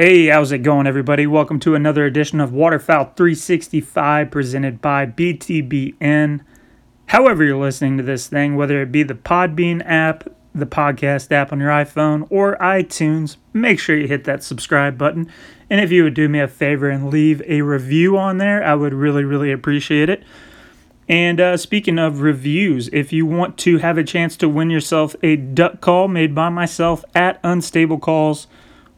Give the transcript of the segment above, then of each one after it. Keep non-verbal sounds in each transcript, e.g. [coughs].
Hey, how's it going, everybody? Welcome to another edition of Waterfowl 365 presented by BTBN. However, you're listening to this thing, whether it be the Podbean app, the podcast app on your iPhone, or iTunes, make sure you hit that subscribe button. And if you would do me a favor and leave a review on there, I would really, really appreciate it. And uh, speaking of reviews, if you want to have a chance to win yourself a duck call made by myself at Unstable Calls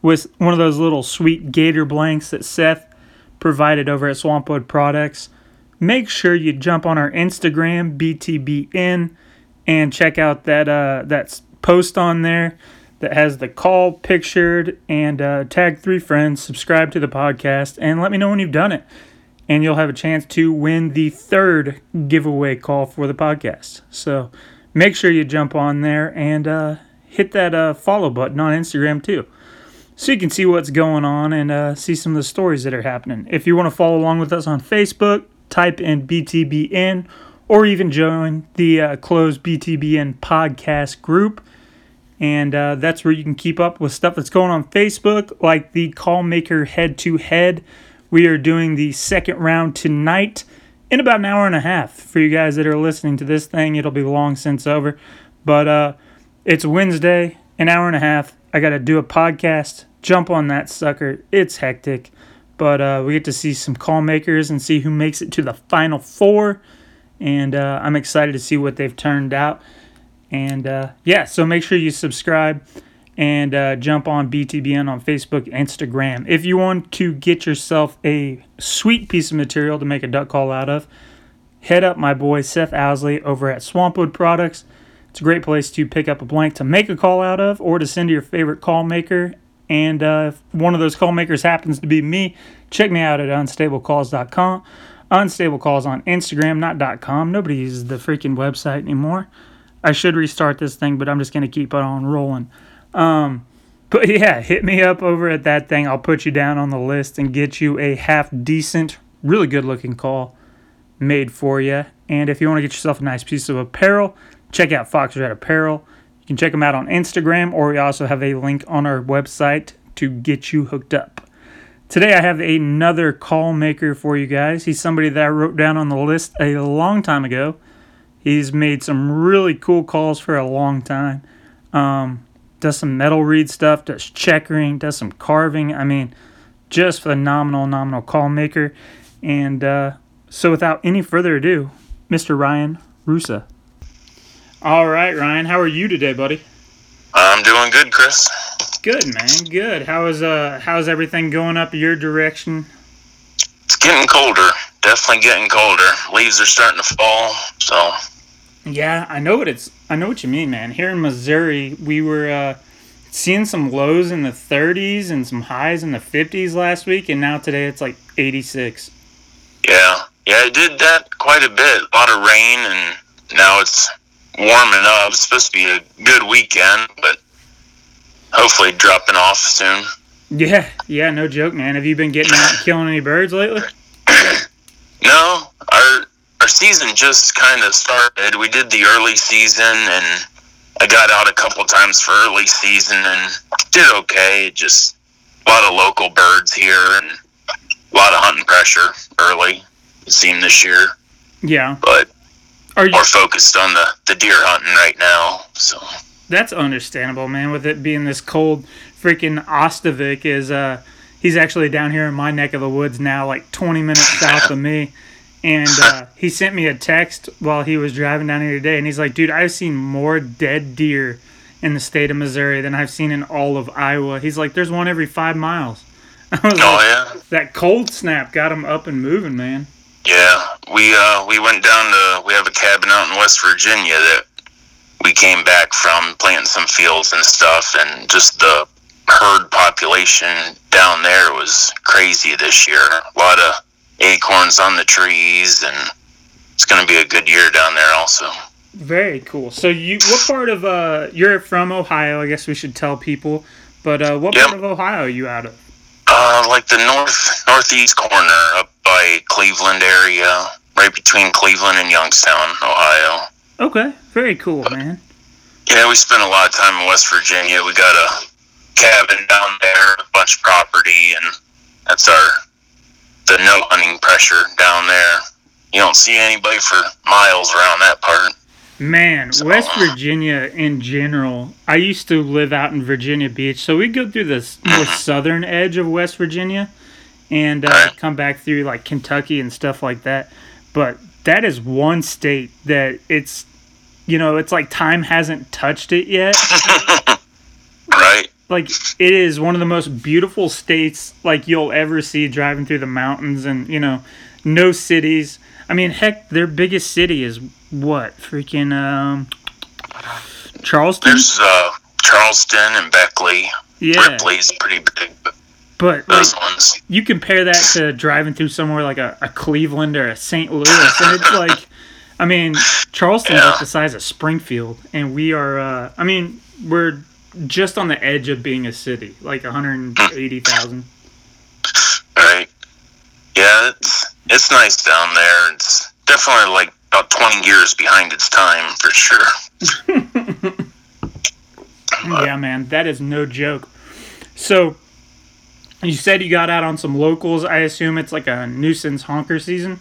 with one of those little sweet gator blanks that Seth provided over at Swampwood Products, make sure you jump on our Instagram, BTBN, and check out that uh, that post on there that has the call pictured and uh, tag three friends, subscribe to the podcast, and let me know when you've done it and you'll have a chance to win the third giveaway call for the podcast. So make sure you jump on there and uh, hit that uh, follow button on Instagram too. So you can see what's going on and uh, see some of the stories that are happening. If you want to follow along with us on Facebook, type in BTBN or even join the uh, closed BTBN podcast group. And uh, that's where you can keep up with stuff that's going on Facebook, like the Call Maker head to head we are doing the second round tonight in about an hour and a half. For you guys that are listening to this thing, it'll be long since over. But uh, it's Wednesday, an hour and a half. I got to do a podcast, jump on that sucker. It's hectic. But uh, we get to see some call makers and see who makes it to the final four. And uh, I'm excited to see what they've turned out. And uh, yeah, so make sure you subscribe and uh, jump on BTBN on Facebook, Instagram. If you want to get yourself a sweet piece of material to make a duck call out of, head up my boy Seth Owsley over at Swampwood Products. It's a great place to pick up a blank to make a call out of or to send to your favorite call maker. And uh, if one of those call makers happens to be me, check me out at unstablecalls.com. Unstable Calls on Instagram, not .com. Nobody uses the freaking website anymore. I should restart this thing, but I'm just going to keep it on rolling. Um, but [laughs] yeah, hit me up over at that thing. I'll put you down on the list and get you a half decent, really good looking call made for you. And if you want to get yourself a nice piece of apparel, check out Fox Red Apparel. You can check them out on Instagram, or we also have a link on our website to get you hooked up. Today, I have another call maker for you guys. He's somebody that I wrote down on the list a long time ago. He's made some really cool calls for a long time. Um, does some metal reed stuff, does checkering, does some carving. I mean, just phenomenal, nominal call maker. And uh, so, without any further ado, Mr. Ryan Rusa. All right, Ryan, how are you today, buddy? I'm doing good, Chris. Good, man. Good. How is uh how's everything going up your direction? It's getting colder. Definitely getting colder. Leaves are starting to fall, so yeah, I know what it's. I know what you mean, man. Here in Missouri, we were uh, seeing some lows in the 30s and some highs in the 50s last week, and now today it's like 86. Yeah, yeah, it did that quite a bit. A lot of rain, and now it's warming up. It's supposed to be a good weekend, but hopefully dropping off soon. Yeah, yeah, no joke, man. Have you been getting out and killing any birds lately? [clears throat] no, our our season just kind of started. We did the early season, and I got out a couple times for early season and did okay. Just a lot of local birds here and a lot of hunting pressure early. It seemed this year. Yeah, but are you more focused on the the deer hunting right now? So that's understandable, man. With it being this cold, freaking Ostovik is uh he's actually down here in my neck of the woods now, like 20 minutes [laughs] south of me and uh, he sent me a text while he was driving down here today, and he's like, "Dude, I've seen more dead deer in the state of Missouri than I've seen in all of Iowa." He's like, "There's one every five miles." [laughs] oh like, yeah. That cold snap got him up and moving, man. Yeah, we uh we went down to we have a cabin out in West Virginia that we came back from planting some fields and stuff, and just the herd population down there was crazy this year. A lot of acorns on the trees, and it's going to be a good year down there also. Very cool. So you, what part of uh, you're from Ohio? I guess we should tell people. But uh, what yep. part of Ohio are you out of? Uh, like the north northeast corner, up by Cleveland area, right between Cleveland and Youngstown, Ohio. Okay, very cool, but, man. Yeah, we spent a lot of time in West Virginia. We got a cabin down there, a bunch of property, and That's our the no hunting pressure down there. You don't see anybody for miles around that part. Man, West Virginia in general. I used to live out in Virginia Beach, so we'd go through the more [clears throat] southern edge of West Virginia, and uh, come back through like Kentucky and stuff like that. But that is one state that it's, you know, it's like time hasn't touched it yet. [laughs] Right? like it is one of the most beautiful states like you'll ever see driving through the mountains and you know no cities i mean heck their biggest city is what freaking um charleston There's uh, Charleston and Beckley. yeah Ripley's pretty big. But but like ones. you compare that to [laughs] driving through somewhere like a, a cleveland or a st louis and it's like i mean charleston's Yeah. like the size of springfield and we are uh i mean we're just on the edge of being a city like 180000 Right? Yeah, it's it's nice down there. It's definitely like about 20 years behind its time for sure. [laughs] Yeah, man, that is no joke. So, you said you got out on some locals. I assume it's like a nuisance honker season.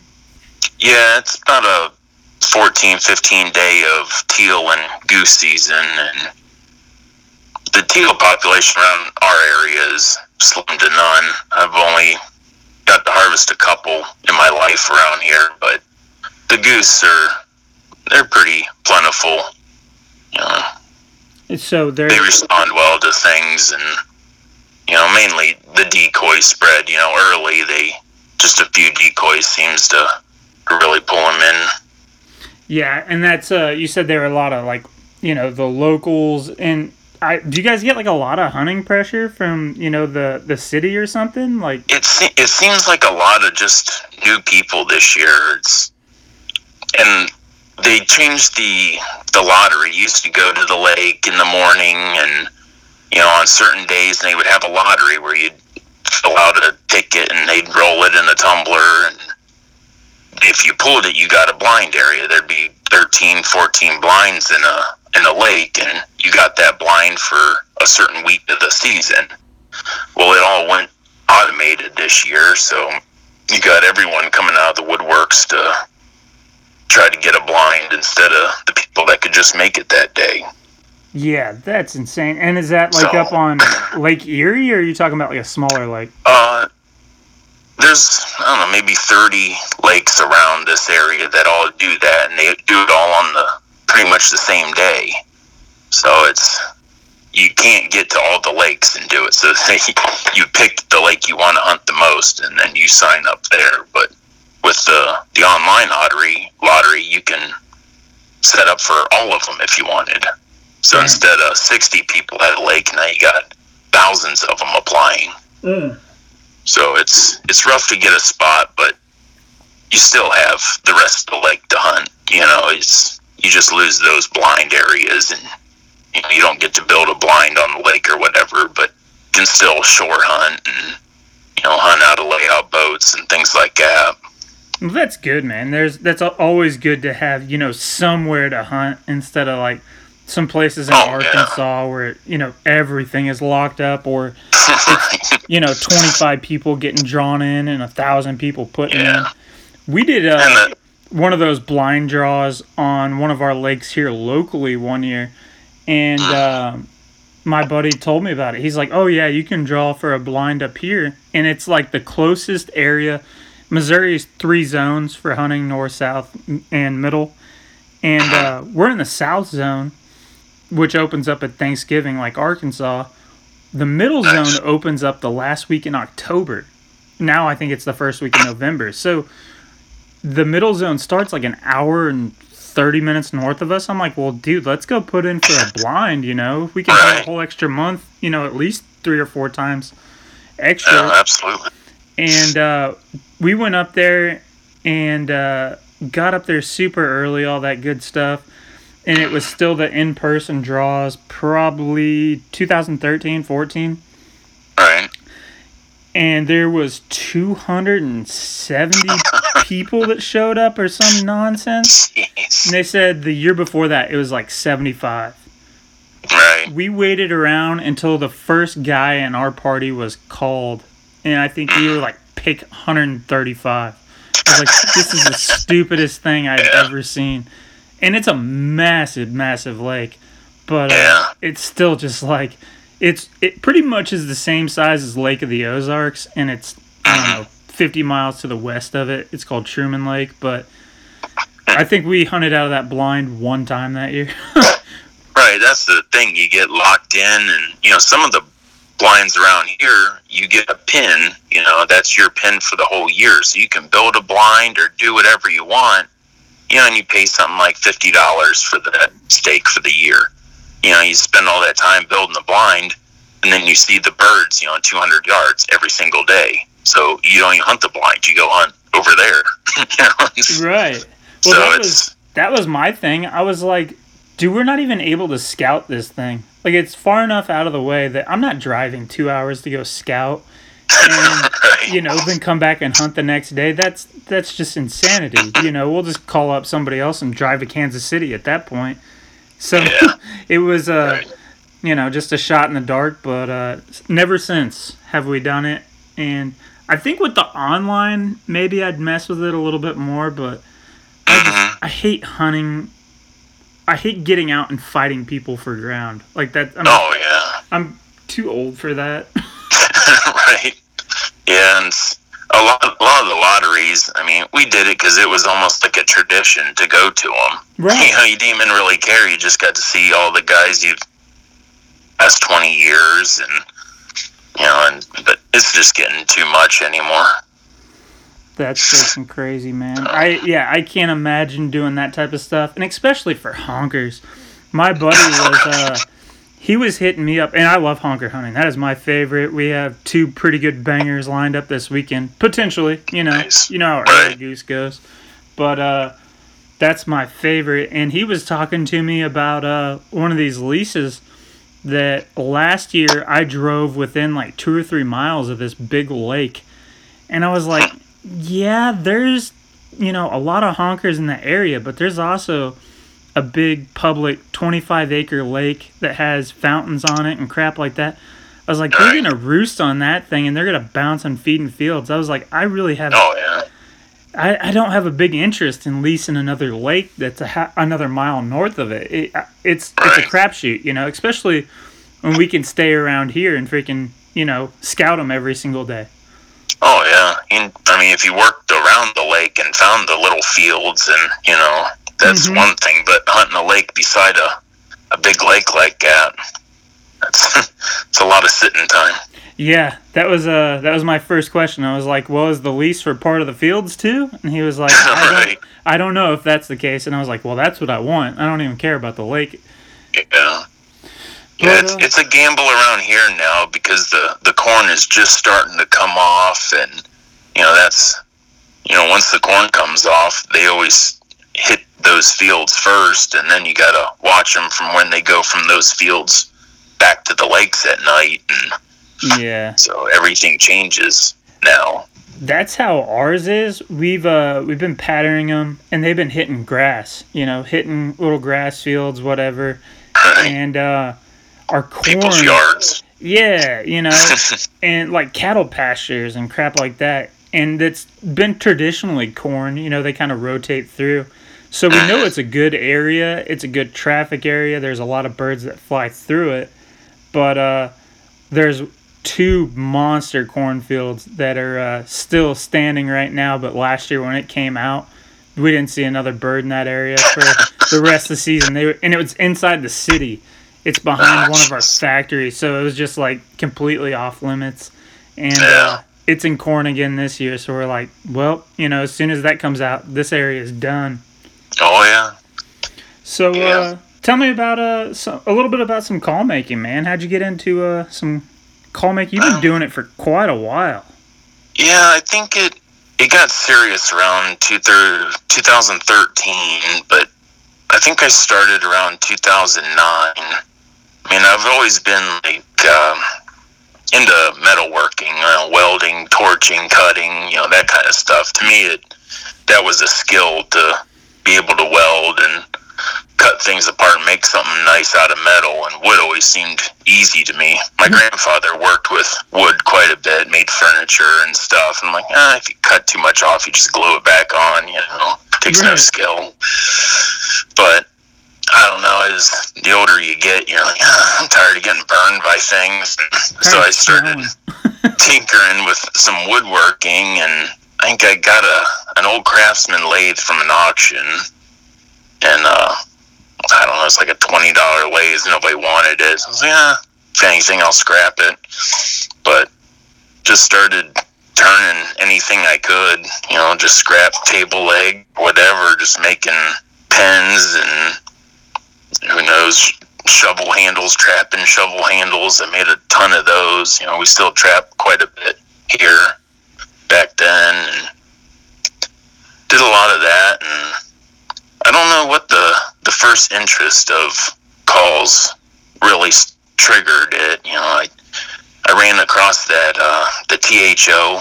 Yeah, it's about a 14, 15 day of teal and goose season, and the teal population around our area is slim to none. I've only got to harvest a couple in my life around here, but the goose are they're pretty plentiful. You know, So they respond well to things, and you know, mainly the decoy spread. You know, early they just a few decoys seems to really pull them in. yeah, and that's uh. You said there are a lot of like you know the locals and. I, do you guys get like a lot of hunting pressure from you know the the city or something like it se- it seems like a lot of just new people this year. It's and they changed the the lottery. You used to go to the lake in the morning, and you know on certain days they would have a lottery where you'd fill out a ticket and they'd roll it in a tumbler. And if you pulled it, you got a blind area. There'd be 13, 14 blinds in a in the lake, and you got that blind for a certain week of the season. Well, it all went automated this year, so you got everyone coming out of the woodworks to try to get a blind instead of the people that could just make it that day. yeah that's insane and is that like So- up on lake erie or are you talking about like a smaller lake Uh, there's I don't know maybe 30 lakes around this area that all do that, and they do it all on the pretty much the same day. So it's you can't get to all the lakes and do it. So [laughs] you pick the lake you want to hunt the most, and then you sign up there. But with the the online lottery, lottery you can set up for all of them if you wanted. So Yeah. instead of 60 people at a lake, now you got thousands of them applying. Hmm. So it's it's rough to get a spot, but you still have the rest of the lake to hunt. You know, it's you just lose those blind areas, and you, know, you don't get to build a blind on the lake or whatever, but you can still shore hunt and you know hunt out of layout boats and things like that. Well, that's good, man. There's that's always good to have you know somewhere to hunt instead of like some places in Oh, yeah. Arkansas where you know everything is locked up or [laughs] you know 25 people getting drawn in and a thousand people put Yeah. in. We did uh, one of those blind draws on one of our lakes here locally one year, and um my buddy told me about it. He's like, "Oh yeah, you can draw for a blind up here," and it's like the closest area. Missouri's three zones for hunting: north, south, and middle, and uh, we're in the south zone, which opens up at Thanksgiving, like Arkansas. The middle zone opens up the last week in October. Now I think it's the first week in November. So the middle zone starts like an hour and 30 minutes north of us. I'm like, well, dude, let's go put in for a blind, you know? We can have a whole extra month, you know, at least three or four times extra. yeah, absolutely. And uh, we went up there and uh, got up there super early, all that good stuff. And it was still the in person draws, probably 2013, 14 Right. and there was 270 people that showed up or some nonsense. Jeez. And they said the year before that it was like 75. Right. We waited around until the first guy in our party was called and I think we were like pick 135. I was like, this is the stupidest thing I've Yeah. ever seen, and it's a massive, massive lake, but uh, Yeah. it's still just like it's it pretty much is the same size as Lake of the Ozarks, and it's I don't know 50 miles to the west of it. It's called Truman Lake, but I think we hunted out of that blind one time that year. [laughs] Right, that's the thing. You get locked in, and you know some of the blinds around here, you get a pin. You know that's your pin for the whole year, so you can build a blind or do whatever you want. You know, and you pay something like fifty dollars for that stake for the year. You know, you spend all that time building the blind, and then you see the birds. You know, two hundred yards every single day. So you don't even hunt the blind; you go hunt over there. [laughs] you know, right. Well, so that was that was my thing. I was like, dude, we're not even able to scout this thing. Like, it's far enough out of the way that I'm not driving two hours to go scout, and [laughs] you know, then come back and hunt the next day. That's that's just insanity. You know, we'll just call up somebody else and drive to Kansas City at that point. So Yeah. [laughs] it was, uh, Right. you know, just a shot in the dark. But uh, never since have we done it. And I think with the online, maybe I'd mess with it a little bit more. But I just uh-huh. I hate hunting. I hate getting out and fighting people for ground like that. I'm, Oh yeah. I'm too old for that. [laughs] [laughs] right. Yeah, and a lot, a lot of the lotteries. I mean, we did it because it was almost like a tradition to go to them. Right. You know, you didn't even really care. You just got to see all the guys you've past twenty years, and you know, and but it's just getting too much anymore. That's [laughs] freaking crazy, man. I yeah, I can't imagine doing that type of stuff, and especially for honkers. My buddy was uh, he was hitting me up, and I love honker hunting. That is my favorite. We have two pretty good bangers lined up this weekend, potentially. You know, Nice. you know how early goose goes, but uh, that's my favorite. And he was talking to me about uh one of these leases that last year I drove within like two or three miles of this big lake, and I was like yeah, there's you know a lot of honkers in the area, but there's also a big public 25 acre lake that has fountains on it and crap like that. I was like, they're gonna roost on that thing and they're gonna bounce on feeding fields. I was like, I really have, Oh yeah. I, I don't have a big interest in leasing another lake that's a ha- another mile north of it. it it's it's a crapshoot, you know, especially when we can stay around here and freaking you know scout them every single day. Oh yeah. I mean, if you worked around the lake and found the little fields, and you know, that's Mhm. one thing. But hunting a lake beside a a big lake like that, that's [laughs] it's a lot of sitting time. Yeah, that was uh that was my first question. I was like, "Well, is the lease for part of the fields too?" And he was like, "I don't, [laughs] right. I don't know if that's the case." And I was like, "Well, that's what I want. I don't even care about the lake." Yeah. Yeah, it's, uh, it's a gamble around here now because the, the corn is just starting to come off, and you know that's you know once the corn comes off, they always hit those fields first, and then you gotta watch them from when they go from those fields back to the lakes at night, and Yeah, so everything changes now. that's how ours is. We've uh we've been patterning them, and they've been hitting grass. You know, hitting little grass fields, whatever. And uh, our People's yards. yeah, you know, [laughs] and like cattle pastures and crap like that. And it's been traditionally corn, you know, they kind of rotate through. So we know it's a good area, it's a good traffic area. There's a lot of birds that fly through it. But uh, there's two monster cornfields that are uh, still standing right now. But last year when it came out, we didn't see another bird in that area for the rest of the season. They were, and it was inside the city. It's behind one of our factories, so it was just like completely off limits. And uh, it's in corn again this year, so we're like, well, you know, as soon as that comes out, this area is done. Oh yeah. So, Yeah. uh, tell me about uh, so, a little bit about some call making, man. How'd you get into uh, some call making? You've been Um, doing it for quite a while. Yeah, I think it it got serious around two thir- 2013, but I think I started around 2009. I mean, I've always been like um, into metalworking, you know, welding, torching, cutting, you know, that kind of stuff. To me, it that was a skill to be able to weld and cut things apart and make something nice out of metal, and wood always seemed easy to me. My grandfather worked with wood quite a bit, made furniture and stuff. And I'm like, ah, if you cut too much off, you just glue it back on. You know, takes no skill. But I don't know. As the older you get, you're like, ah, I'm tired of getting burned by things. [laughs] so I started [laughs] tinkering with some woodworking, and I think I got a an old craftsman lathe from an auction, and uh, I don't know, it's like a twenty dollar lathe. Nobody wanted it. So I was like, yeah, if anything, I'll scrap it. But just started turning anything I could, you know, just scrap table leg, whatever, just making pens and who knows shovel handles, trapping shovel handles. I made a ton of those. You know, we still trap quite a bit here back then and did a lot of that and I don't know what the the first interest of calls really triggered it. You know, I I ran across that uh, the THO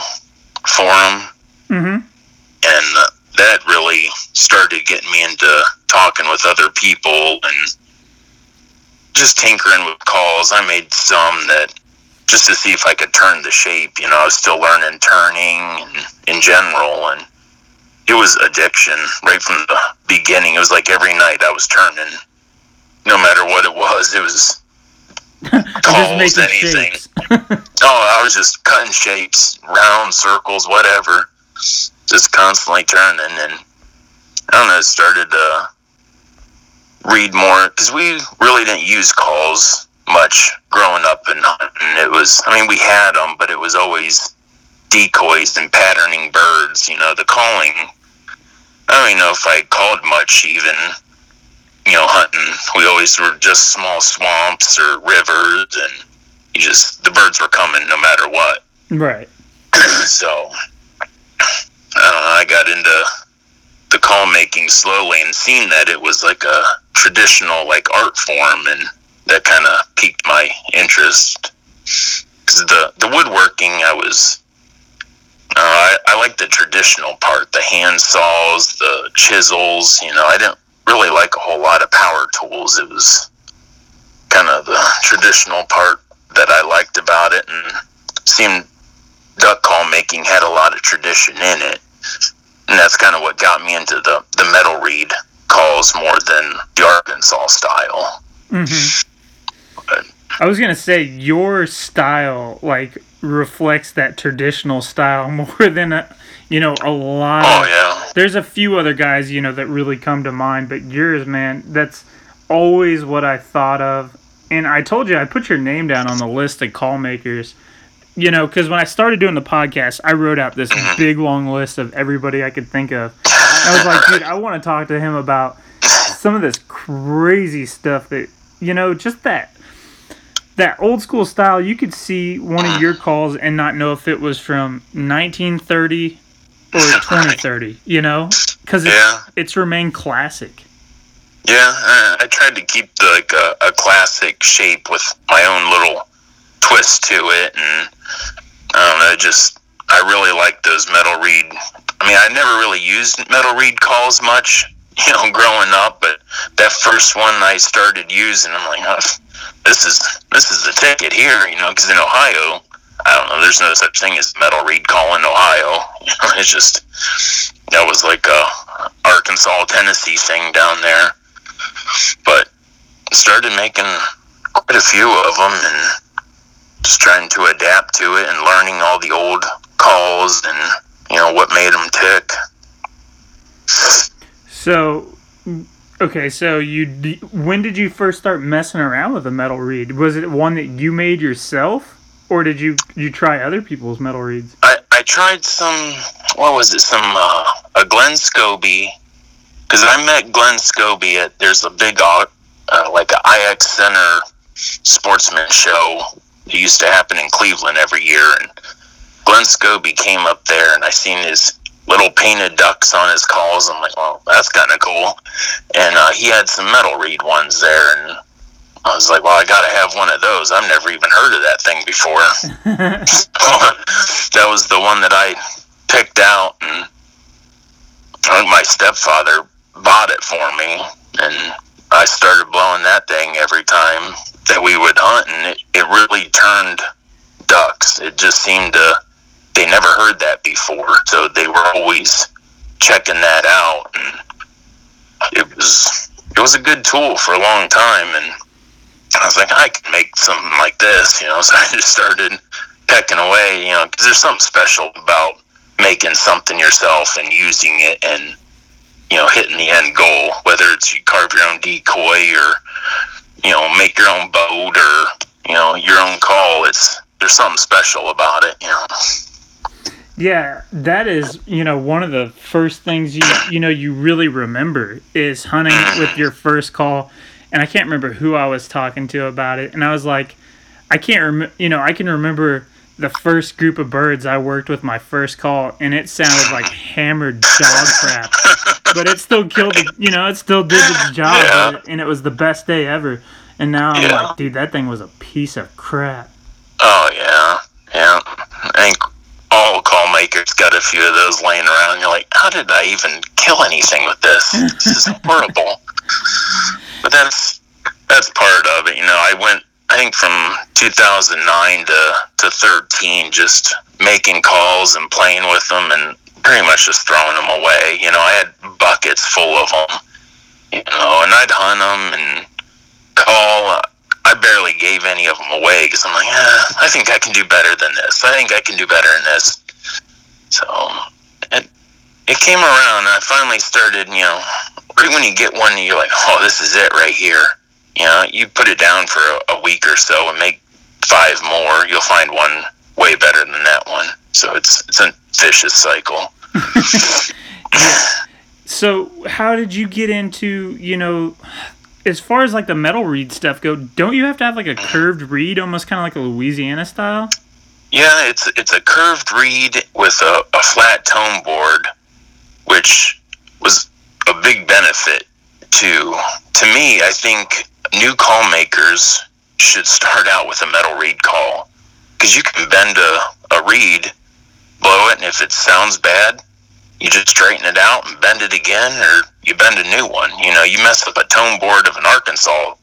forum Mm-hmm. and uh, that really started getting me into talking with other people and just tinkering with calls. I made some that just to see if I could turn the shape. You know, I was still learning turning and in general, and it was addiction right from the beginning. It was like every night I was turning, no matter what it was. It was calls, anything. [laughs] Oh, I was just cutting shapes, round circles, whatever. Just constantly turning, and I don't know. Started to read more because we really didn't use calls much growing up and hunting. It was, I mean, we had them, but it was always decoys and patterning birds. You know, the calling. I don't even know if I called much even. You know, hunting. We always were just small swamps or rivers, and you just the birds were coming no matter what. [clears throat] right. so I I got into the call making slowly and seen that it was like a traditional like art form, and that kind of piqued my interest. Because the the woodworking, I was. Uh, I, I like the traditional part, the hand saws, the chisels. You know, I didn't really like a whole lot of power tools. It was kind of the traditional part that I liked about it, and seemed duck call making had a lot of tradition in it, and that's kind of what got me into the the metal reed calls more than the Arkansas style. Mm-hmm. I was gonna say your style like reflects that traditional style [laughs] more than a, you know a lot. Oh yeah, There's a few other guys you know that really come to mind, but yours, man, that's always what I thought of. And I told you I put your name down on the list of call makers. You know, because when I started doing the podcast, I wrote out this mm-hmm. big long list of everybody I could think of. I was like, dude, I want to talk to him about some of this crazy stuff that you know, just that that old school style. You could see one of your mm-hmm. calls and not know if it was from 1930 or [laughs] 2030. You know, because it's, Yeah. it's remained classic. yeah. I, I tried to keep the, like a, a classic shape with my own little twist to it, and um, I know, just I really like those metal reed. I mean, I never really used metal reed calls much, [laughs] you know, growing up, but that first one I started using, I'm like, oh, this is this is the ticket here, you know, because in Ohio, I don't know, there's no such thing as metal reed call in Ohio. [laughs] It's just that was like a Arkansas, Tennessee thing down there. But started making quite a few of them and just trying to adapt to it and learning all the old calls and you know what made them tick. So, okay, so you when did you first start messing around with a metal reed? Was it one that you made yourself, or did you you try other people's metal reeds? I, I tried some what was it some uh, a Glynn Scobey because I met Glynn Scobey at there's a big uh, like a IX Center sportsman show that used to happen in Cleveland every year and Glynn Scobey came up there and I seen his little painted ducks on his calls. I'm like, well, that's kind of cool. And uh, he had some metal reed ones there, and I was like, well, I got to have one of those. I've never even heard of that thing before. [laughs] [laughs] that was the one that I picked out, and my stepfather bought it for me, and I started blowing that thing every time that we would hunt, and it, it really turned ducks. It just seemed to, they never heard that before, so they were always checking that out. And it was, it was a good tool for a long time, and I was like, I can make something like this, you know, [laughs] so I just started pecking away, you know, because there's something special about making something yourself and using it and you know hitting the end goal whether it's you carve your own decoy or you know make your own boat or you know your own call it's there's something special about it you know. Yeah that is you know one of the first things you you know you really remember is hunting with your first call and i can't remember who i was talking to about it and i was like i can't remember you know i can remember the first group of birds I worked with my first call, and it sounded like hammered dog crap. But it still killed, the, you know, it still did its job, yeah. and it was the best day ever. And now I'm yeah. like, dude, that thing was a piece of crap. Oh yeah, yeah. I think all call makers got a few of those laying around. You're like, how did I even kill anything with this? This is [laughs] horrible. But that's that's part of it. You know, I went I think from 2009 to, to 13, just making calls and playing with them and pretty much just throwing them away. You know, I had buckets full of them, you know, and I'd hunt them and call. I barely gave any of them away because I'm like, eh, I think I can do better than this. I think I can do better than this. So it, it came around. I finally started, you know, right when you get one, you're like, oh, this is it right here you know, you put it down for a, a week or so and make five more, you'll find one way better than that one. So it's it's a vicious cycle. [laughs] so how did you get into you know as far as like the metal reed stuff go don't you have to have like a curved reed almost kind of like a louisiana style yeah it's it's a curved reed with a, a flat tone board which was a big benefit to to me i think new call makers should start out with a metal reed call because you can bend a, a reed, blow it, and if it sounds bad, you just straighten it out and bend it again, or you bend a new one. You know, you mess up a tone board of an Arkansas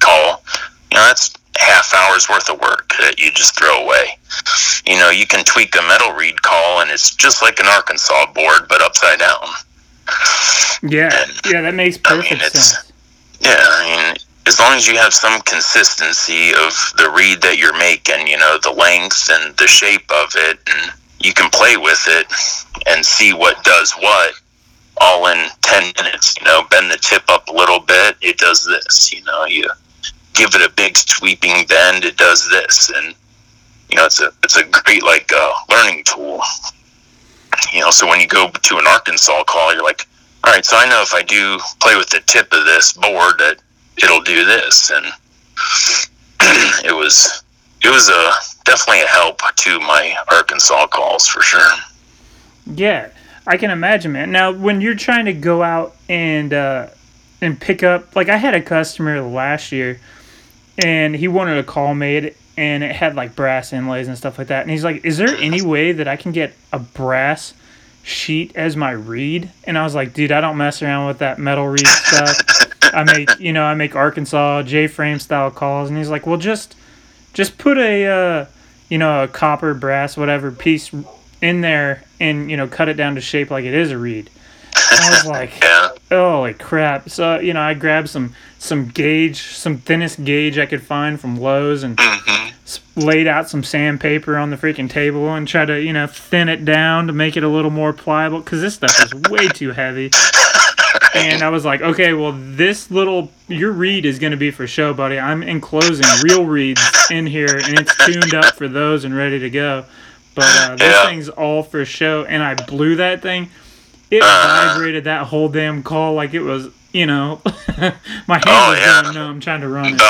call, you know, that's half hour's worth of work that you just throw away. You know, you can tweak a metal reed call, and it's just like an Arkansas board, but upside down. Yeah, and, yeah, that makes perfect I mean, sense yeah, I mean, as long as you have some consistency of the reed that you're making, you know, the length and the shape of it, and you can play with it and see what does what all in 10 minutes. You know, bend the tip up a little bit, it does this. You know, you give it a big sweeping bend, it does this. And, you know, it's a, it's a great, like, uh, learning tool. You know, so when you go to an Arkansas call, you're like, all right, so I know if I do play with the tip of this board that it'll do this, and [clears throat] it was it was a definitely a help to my Arkansas calls for sure. Yeah, I can imagine, man. Now, when you're trying to go out and uh, and pick up, like I had a customer last year, and he wanted a call made, and it had like brass inlays and stuff like that, and he's like, "Is there any way that I can get a brass?" sheet as my reed and I was like, dude, I don't mess around with that metal reed stuff. I make you know, I make Arkansas J frame style calls and he's like, Well just just put a uh, you know, a copper, brass, whatever piece in there and, you know, cut it down to shape like it is a reed. I was like, [laughs] holy crap. So, you know, I grabbed some some gauge, some thinnest gauge I could find from Lowe's and mm-hmm laid out some sandpaper on the freaking table and tried to, you know, thin it down to make it a little more pliable because this stuff is way too heavy. [laughs] And I was like, okay, well, this little, your reed is going to be for show, buddy. I'm enclosing real reeds in here and it's tuned up for those and ready to go. But uh, this yeah. thing's all for show. And I blew that thing. It uh, vibrated that whole damn call like it was, you know, [laughs] my hand oh, was yeah. going numb trying to run it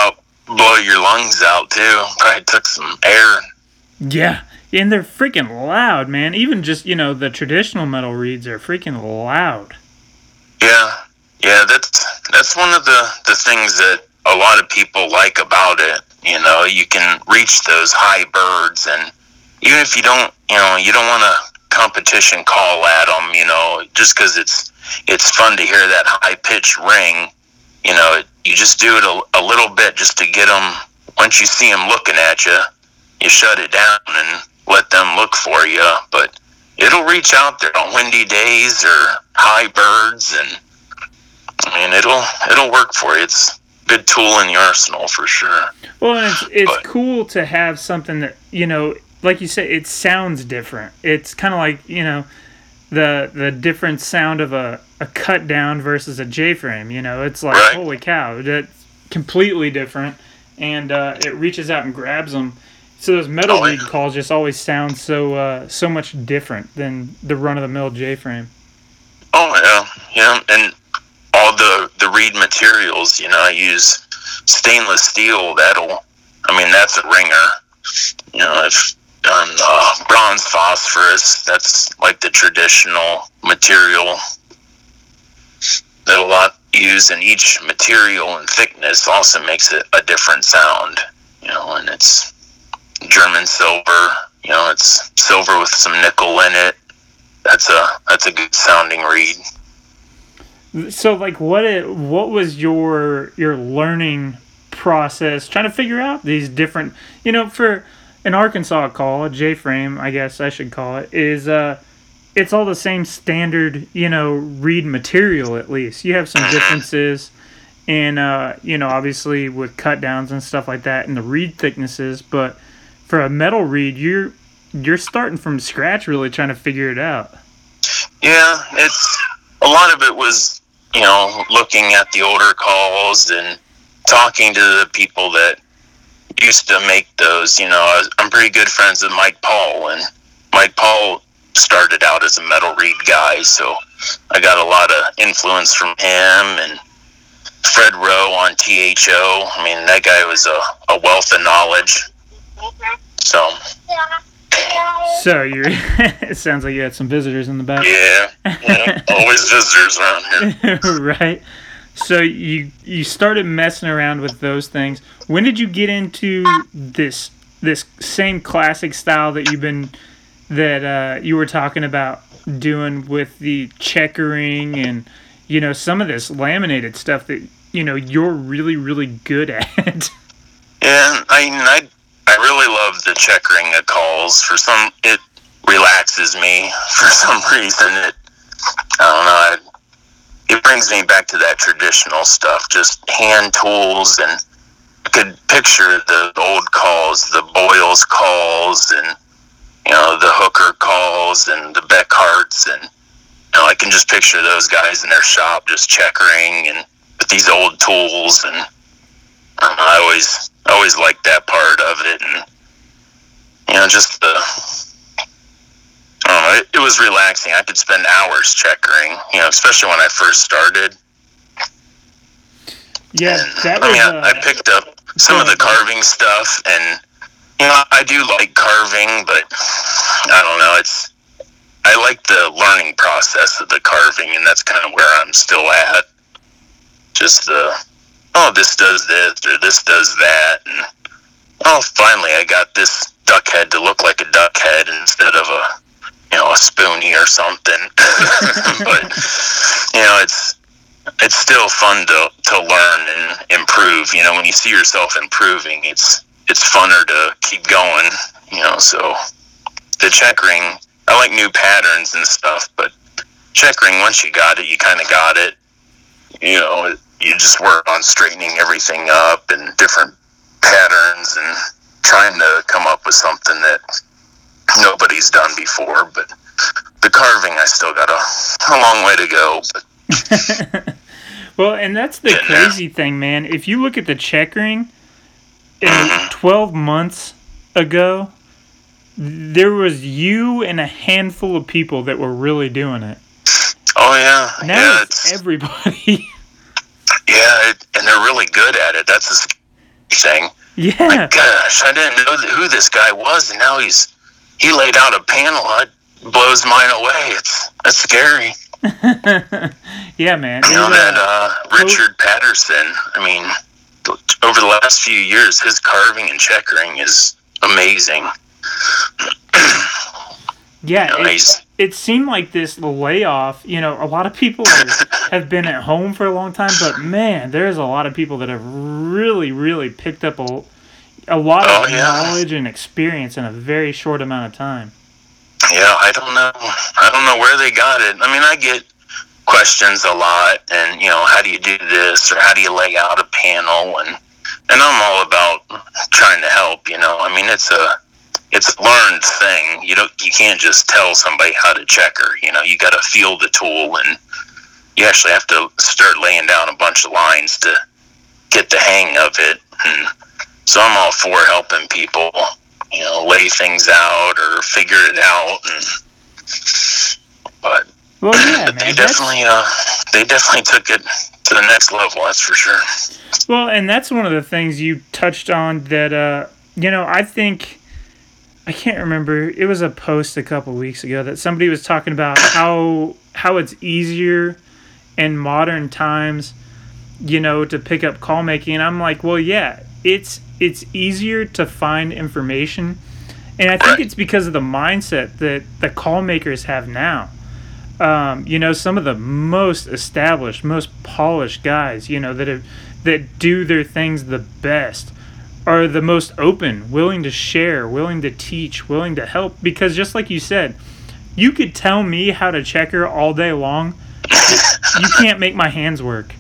blow your lungs out too. Probably took some air. Yeah, and they're freaking loud, man. Even just you know the traditional metal reeds are freaking loud. Yeah, yeah. That's that's one of the the things that a lot of people like about it. You know, you can reach those high birds, and even if you don't, you know, you don't want to competition call at them. You know, just because it's it's fun to hear that high pitched ring you know, you just do it a, a little bit just to get them. Once you see them looking at you, you shut it down and let them look for you. But it'll reach out there on windy days or high birds, and I mean, it'll it'll work for you. It's a good tool in the arsenal for sure. Well, it's it's But- cool to have something that you know, like you say, it sounds different. It's kind of like you know, the the different sound of a a cut down versus a J frame. You know, it's like Right. holy cow, that's completely different, and uh, it reaches out and grabs them. So those metal Oh, reed yeah. calls just always sound so uh, so much different than the run of the mill J frame. Oh yeah, yeah, and all the the reed materials. You know, I use stainless steel. That'll, I mean, that's a ringer. You know, I've done uh, bronze phosphorus. That's like the traditional material that a lot use, and each material and thickness also makes it a different sound. You know, and it's German silver. You know, it's silver with some nickel in it. That's a that's a good sounding reed. So like what it, what was your your learning process trying to figure out these different you know for an Arkansas call a J frame I guess I should call it is uh it's all the same standard you know reed material at least. You have some [laughs] differences in uh you know obviously with cut downs and stuff like that and the reed thicknesses but for a metal reed you're you're starting from scratch really trying to figure it out. Yeah, it's a lot of it was, you know, looking at the older calls and talking to the people that used to make those. You know, was- I'm pretty good friends with Mike Paul, and Mike Paul started out as a metal reed guy, so I got a lot of influence from him and Fred Rowe on THO. I mean, that guy was a, a wealth of knowledge. So, so you're [laughs] it sounds like you had some visitors in the back yeah, yeah always [laughs] visitors around here. [laughs] right. So you you started messing around with those things. When did you get into this this same classic style that you've been that uh, you were talking about doing with the checkering and you know some of this laminated stuff that you know you're really really good [laughs] at. Yeah, I I I really love the checkering of calls. For some, it relaxes me. [laughs] For some reason, it I don't know. It, it brings me back to that traditional stuff, just hand tools, and I could picture the old calls, the Boyles calls, and you know the Hooker calls, and the Beckharts, and you know I can just picture those guys in their shop just checkering and with these old tools and. Um, I always I always liked that part of it, and you know, just the Know, it, it was relaxing. I could spend hours checkering, you know, especially when I first started. yeah, And, that I was. mean, I, I Uh, picked up some of the carving stuff, and you know, I do like carving, but I don't know. It's I like the learning process of the carving, and that's kind of where I'm still at. Just the oh, this does this or this does that, and oh, finally I got this duck head to look like a duck head instead of a you know a spoonie or something. [laughs] but you know, it's it's still fun to to learn and improve. You know, when you see yourself improving, it's it's funner to keep going. You know, so the checkering, I like new patterns and stuff, but checkering once you got it, you kind of got it. You know, you just work on straightening everything up and different patterns and trying to come up with something that nobody's done before. But the carving, I still got a, a long way to go. But [laughs] well, and that's the crazy thing, man. If you look at the checkering, in Mhm. 12 months ago, there was you and a handful of people that were really doing it. oh yeah, Now yeah, it's it's everybody. [laughs] yeah, it, and they're really good at it. That's the thing. yeah. Gosh, I didn't know who this guy was, and now he's he laid out a panel that blows mine away. It's that's scary. [laughs] yeah, man. You know that uh, uh, Richard Patterson. I mean, over the last few years, his carving and checkering is amazing. [clears throat] yeah, You know, it- it seemed like this layoff, you know, a lot of people have, [laughs] have been at home for a long time, but man, there's a lot of people that have really, really picked up a, a lot Oh, of yeah. knowledge and experience in a very short amount of time. Yeah, I don't know. I don't know where they got it. I mean, I get questions a lot, and you know, how do you do this, or how do you lay out a panel, and and I'm all about trying to help. You know, I mean, it's a it's a learned thing. You don't you can't just tell somebody how to checker. You know, you got to feel the tool, and you actually have to start laying down a bunch of lines to get the hang of it. And so I'm all for helping people you know, lay things out or figure it out. And, but Well, yeah, [laughs] they man. that's- definitely, uh, they definitely took it to the next level. That's for sure. Well, and that's one of the things you touched on that, uh, you know, I think, I can't remember, it was a post a couple weeks ago that somebody was talking about [laughs] how, how it's easier in modern times, you know, to pick up call making. And I'm like, well, yeah, it's, it's easier to find information. And I think it's because of the mindset that the call makers have now um, you know, some of the most established, most polished guys, you know, that have that do their things the best are the most open, willing to share, willing to teach, willing to help. Because just like you said, you could tell me how to checker all day long. you can't make my hands work.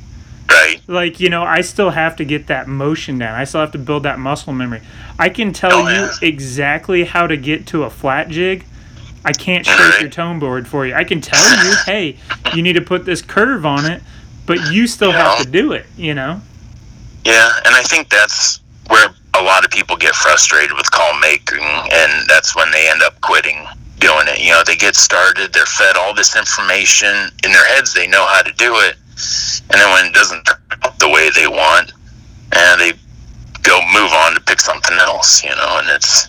Right. Like, you know, I still have to get that motion down. I still have to build that muscle memory. I can tell Oh, you yeah. exactly how to get to a flat jig. I can't shape your tone board for you. I can tell you, [laughs] hey, you need to put this curve on it, but you still have Yeah. to do it, you know? Yeah, and I think that's where a lot of people get frustrated with call making, and that's when they end up quitting doing it. You know, they get started, they're fed all this information in their heads, they know how to do it, and then when it doesn't turn out the way they want, and they go move on to pick something else. You know, and it's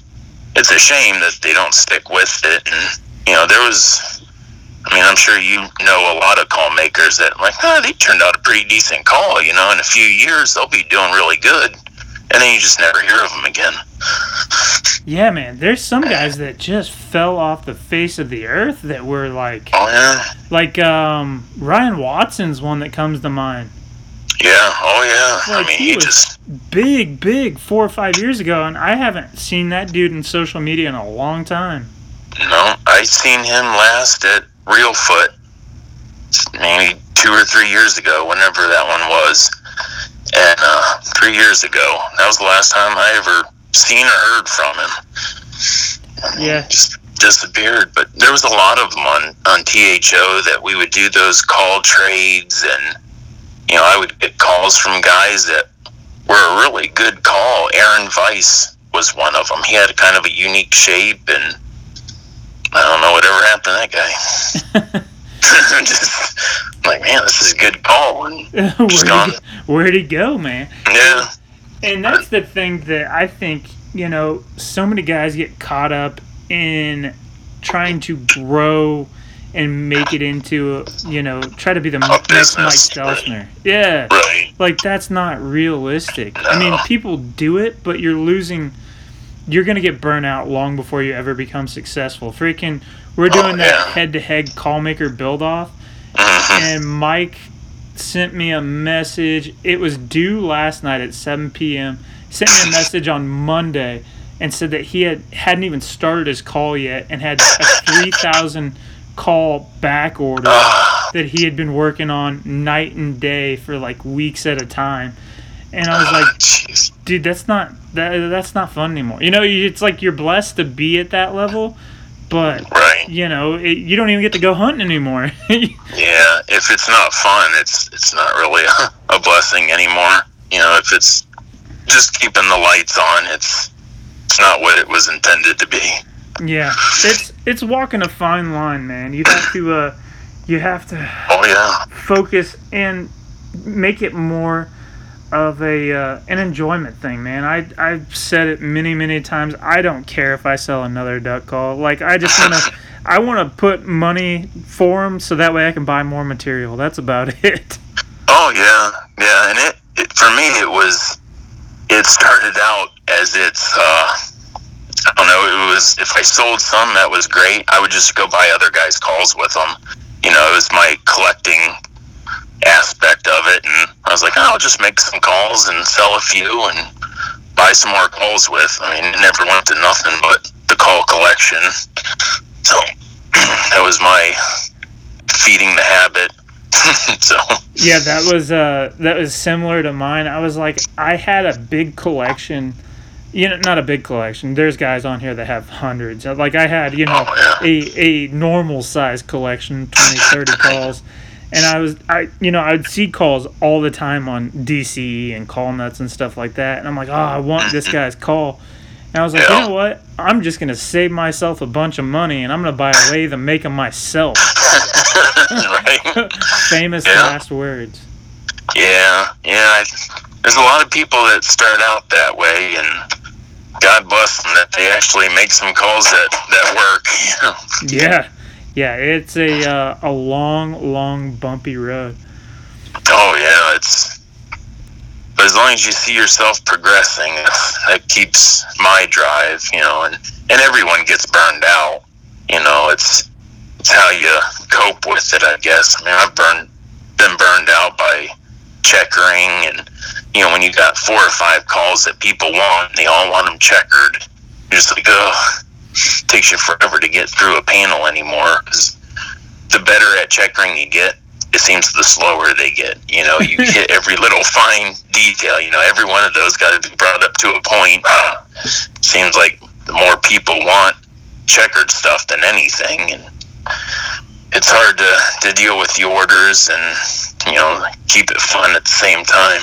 it's a shame that they don't stick with it. And you know, there was. I mean, I'm sure you know a lot of call makers that like, oh, they turned out a pretty decent call. You know, in a few years they'll be doing really good, and then you just never hear of them again. Yeah, man. There's some guys that just fell off the face of the earth that were like, Oh yeah, like um, Ryan Watson's one that comes to mind. yeah, oh yeah. Like, I mean, he he was- just Big, big, four or five years ago, and I haven't seen that dude in social media in a long time. no. I seen him last at Reelfoot, maybe two or three years ago, whenever that one was. And uh, three years ago, that was the last time I ever seen or heard from him. Yeah. just disappeared. But there was a lot of them on on THO that we would do those call trades, and you know, I would get calls from guys that were a really good call. Aaron Weiss was one of them. He had kind of a unique shape, and I don't know whatever happened to that guy. [laughs] [laughs] Just like, man, this is a good call. And where'd, he gone. go, where'd he go, man? yeah, And that's the thing that I think, you know, so many guys get caught up in trying to grow and make it into, you know, try to be the next Mike business, Stelzner. Yeah. right. Like, that's not realistic. I mean, people do it, but you're losing. You're going to get burnt out long before you ever become successful. Freaking, we're doing that Oh, yeah. head to head call maker build off Mhm. and Mike sent me a message. It was due last night at 7 p.m. Sent me a message on Monday and said that he had hadn't even started his call yet and had a 3,000 call back order Ah, that he had been working on night and day for like weeks at a time. And I was like, jeez. dude, that's not that that's not fun anymore. You know, it's like you're blessed to be at that level, but Right. you know, it, you don't even get to go hunting anymore. [laughs] Yeah, if it's not fun, it's it's not really a, [laughs] a blessing anymore. You know, if it's just keeping the lights on, it's it's not what it was intended to be. Yeah, it's it's walking a fine line, man. You have to uh, you have to Oh yeah, focus and make it more of a uh, an enjoyment thing, man. I I've said it many many times. I don't care if I sell another duck call. Like I just want to [laughs] I want to put money for them so that way I can buy more material. That's about [laughs] it. oh yeah, yeah. And it, it for me, it was it started out as its uh, I don't know. It was if I sold some, that was great. I would just go buy other guys' calls with them. You know, it was my collecting aspect of it, and I was like, oh, I'll just make some calls and sell a few and buy some more calls with. I mean, it never went to nothing but the call collection. So [clears throat] that was my feeding the habit. [laughs] so yeah, that was uh that was similar to mine. I was like, I had a big collection. You know, not a big collection. There's guys on here that have hundreds. Like I had, you know, Oh, yeah. a a normal size collection, 20, 30 [laughs] calls. And I was, I, you know, I'd see calls all the time on DCE and call nuts and stuff like that. And I'm like, oh, I want this guy's call. And I was like, you know what? I'm just gonna save myself a bunch of money, and I'm gonna buy a lathe and make them myself. [laughs] Famous Yeah. last words. Yeah, yeah. I, there's a lot of people that start out that way, and God bless them that they actually make some calls that that work. [laughs] Yeah, yeah. It's a uh, a long, long, bumpy road. Oh yeah, it's. But as long as you see yourself progressing, [laughs] that keeps my drive. You know, and and everyone gets burned out. You know, it's it's how you cope with it, I guess. I mean, I've burned been burned out by checkering, and you know, when you got four or five calls that people want, and they all want them checkered. You're just like, oh, takes you forever to get through a panel anymore. 'cause the better at checkering you get, it seems the slower they get. You know, you [laughs] hit every little fine detail. You know, every one of those got to be brought up to a point. [sighs] Seems like the more people want checkered stuff than anything, and it's hard to to deal with the orders and you know keep it fun at the same time.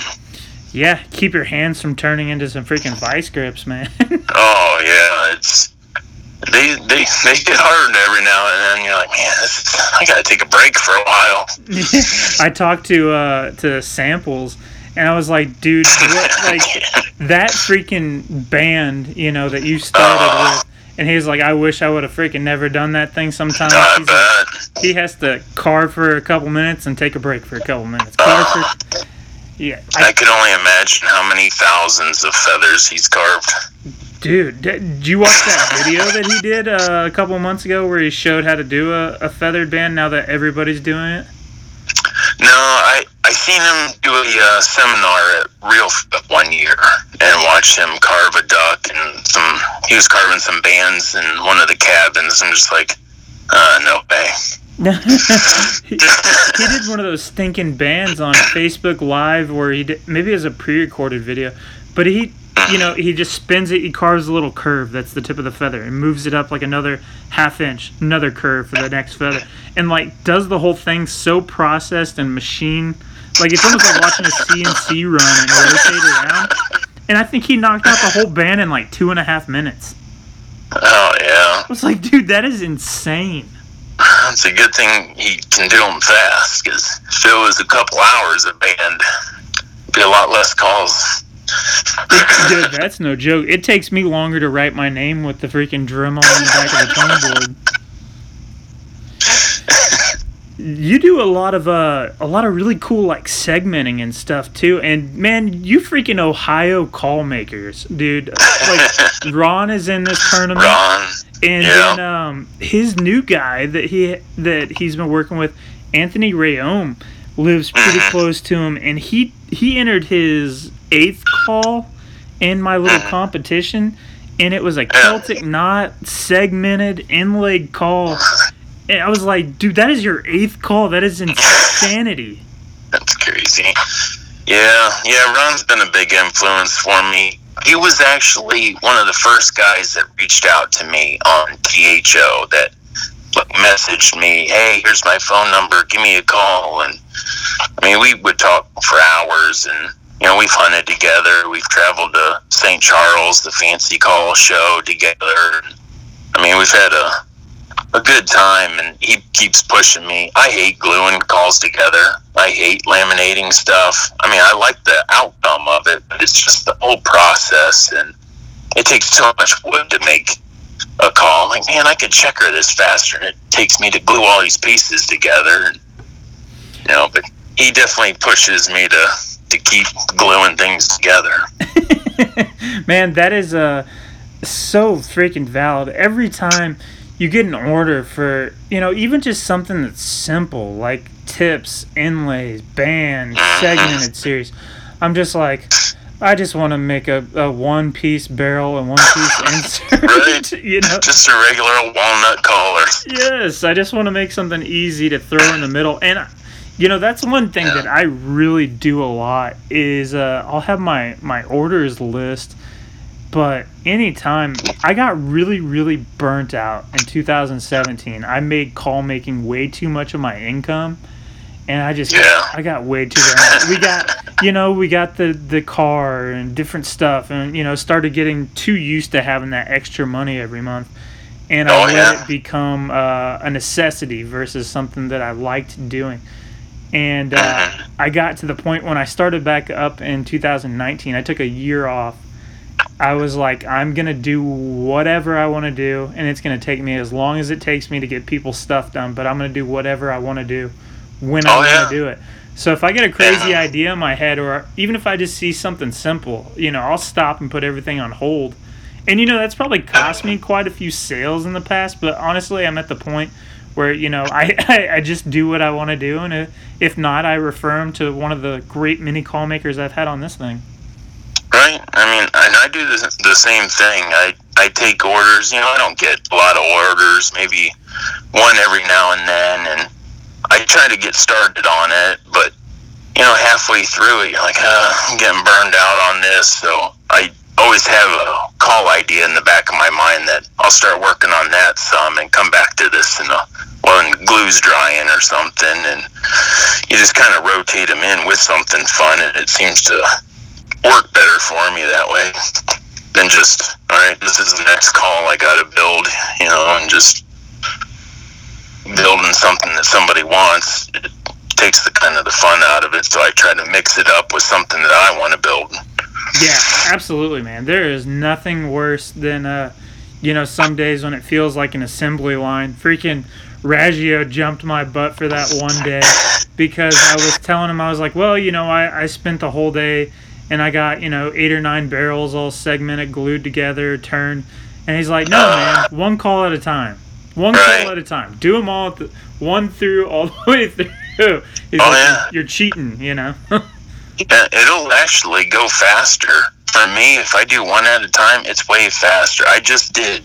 Yeah, keep your hands from turning into some freaking vice grips, man. [laughs] Oh yeah, it's they they they get hard every now and then. You're like, man, this is, I got to take a break for a while. [laughs] I talked to uh to samples, and I was like, dude, what, [laughs] like that freaking band, you know, that you started Uh. with. And he's like, I wish I would have freaking never done that thing sometimes. Like, he has to carve for a couple minutes and take a break for a couple minutes. Carve for, yeah, I I, can only imagine how many thousands of feathers he's carved. Dude, did, you watch that video that he did uh, a couple months ago where he showed how to do a, a feathered band now that everybody's doing it? No, I I seen him do a uh, seminar at Real F- one year and watched him carve a duck and some. He was carving some bands in one of the cabins. I'm just like, uh, no way. [laughs] he, he did one of those stinking bands on Facebook Live where he did, maybe it was a pre-recorded video, but he, Ah. you know, he just spins it. He carves a little curve that's the tip of the feather and moves it up like another half inch, another curve for the next feather, and like does the whole thing so processed and machine, like it's almost like watching a CNC run and rotate around. And I think he knocked out the whole band in like two and a half minutes. Oh yeah, I was like, dude, that is insane. it's a good thing he can do them fast. Because if it was a couple hours a band, be a lot less calls. Dude, that's no joke. It takes me longer to write my name with the freaking Dremel on the back of the board. You do a lot of uh, a lot of really cool like segmenting and stuff too. And man, you freaking Ohio call makers, dude. Like Ron is in this tournament, Ron, and Yeah. then um, his new guy that he that he's been working with, Anthony Rayome, lives pretty Mhm. close to him, and he he entered his eighth call in my little Mhm. competition, and it was a Celtic knot segmented inlaid call. And I was like, dude, that is your eighth call. That is insanity. [laughs] That's crazy. Yeah, yeah, Ron's been a big influence for me. He was actually one of the first guys that reached out to me on THO that like, messaged me, hey, here's my phone number, give me a call. And I mean, we would talk for hours and, you know, we've hunted together. We've traveled to St. Charles, the fancy call show together. I mean, we've had a, a good time and he keeps pushing me. I hate gluing calls together. I hate laminating stuff. I mean, I like the outcome of it, but it's just the whole process and it takes so much wood to make a call. I'm like, man, I could checker this faster and it takes me to glue all these pieces together. And, you know, but he definitely pushes me to, to keep gluing things together. [laughs] Man, that is uh so freaking valid. Every time you get an order for, you know, even just something that's simple like tips, inlays, band, segmented series, I'm just like, I just want to make a, a one piece barrel and one piece [laughs] insert. Right. [laughs] you know? Just a regular walnut collar. Yes, I just want to make something easy to throw in the middle. And you know, that's one thing Yeah. that I really do a lot is uh, I'll have my my orders list, but anytime I got really really burnt out in 2017, I made call making way too much of my income. And I just Yeah. I got way too burnt out. We got you know we got the the car and different stuff and you know started getting too used to having that extra money every month and I Oh, let yeah. it become uh, a necessity versus something that I liked doing. And uh, Mhm. I got to the point when I started back up in 2019. I took a year off. I was like, I'm gonna do whatever I want to do, and it's gonna take me as long as it takes me to get people's stuff done. But I'm gonna do whatever I want to do when I Oh, want yeah. to do it. So if I get a crazy Yeah. idea in my head, or even if I just see something simple, you know, I'll stop and put everything on hold. And you know that's probably cost me quite a few sales in the past, but honestly, I'm at the point where you know I [laughs] I, I just do what I want to do, and if, not, I refer them to one of the great mini call makers I've had on this thing. Right. I mean, and I do the, the same thing. I I take orders. You know, I don't get a lot of orders. Maybe one every now and then, and I try to get started on it. But you know, halfway through it, you're like, I'm getting burned out on this. So I always have a call idea in the back of my mind that I'll start working on that some and come back to this in a when glue's drying or something, and you just kind of rotate them in with something fun, and it seems to work better for me that way than just all right this is the next call i gotta build you know and just building something that somebody wants. It takes the kind of the fun out of it so i try to mix it up with something that i want to build Yeah, absolutely, man. There is nothing worse than uh, you know, some days when it feels like an assembly line. Freaking Raggio jumped my butt for that one day because I was telling him I was like, well, you know, I, I spent the whole day and I got you know eight or nine barrels all segmented, glued together, turned, and he's like, no, man, one call at a time, one Right. call at a time. Do them all, at the, one through all the way [laughs] through. He's Oh, like, yeah. you're cheating, you know. [laughs] Yeah, it'll actually go faster for me if i do one at a time it's way faster i just did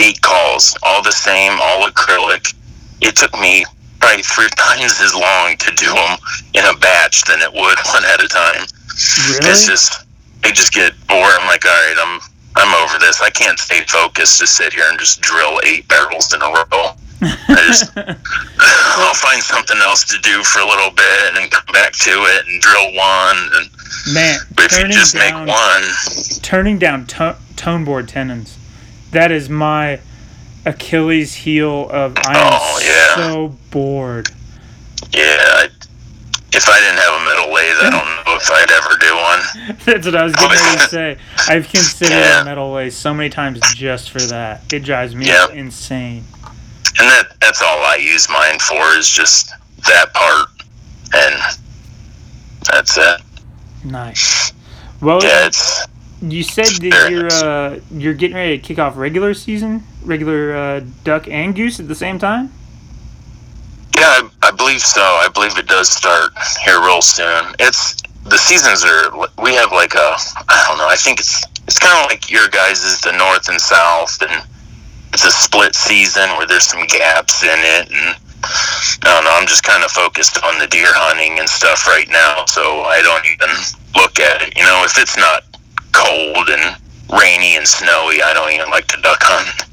eight calls all the same all acrylic it took me probably three [laughs] times as long to do them in a batch than it would [laughs] one at a time really? It's just I just get bored. I'm like, all right, I'm I'm over this. I can't stay focused to sit here and just drill eight barrels in a row. I just [sighs] I'll find something else to do for a little bit and come back to it and drill one. And Man, but if you just make one, turning down to- tone board tenons, that is my Achilles heel of I am Oh, yeah. so bored. yeah. I, if I didn't have a metal lathe, I don't know if I'd ever do one. [laughs] That's what I was getting ready to say. I've [laughs] considered Yeah. a metal lathe so many times just for that. It drives me Yeah. insane. And that that's all I use mine for is just that part, and that's it. Nice. Well, Yeah, it's you said that you're uh, you're getting ready to kick off regular season, regular uh, duck and goose at the same time. Yeah, I, I believe so. I believe it does start here real soon. It's the seasons are. We have like a. I don't know. I think it's it's kind of like your guys is the north and south, and it's a split season where there's some gaps in it, and I don't know. I'm just kind of focused on the deer hunting and stuff right now, so I don't even look at it. You know, if it's not cold and rainy and snowy, I don't even like to duck hunt.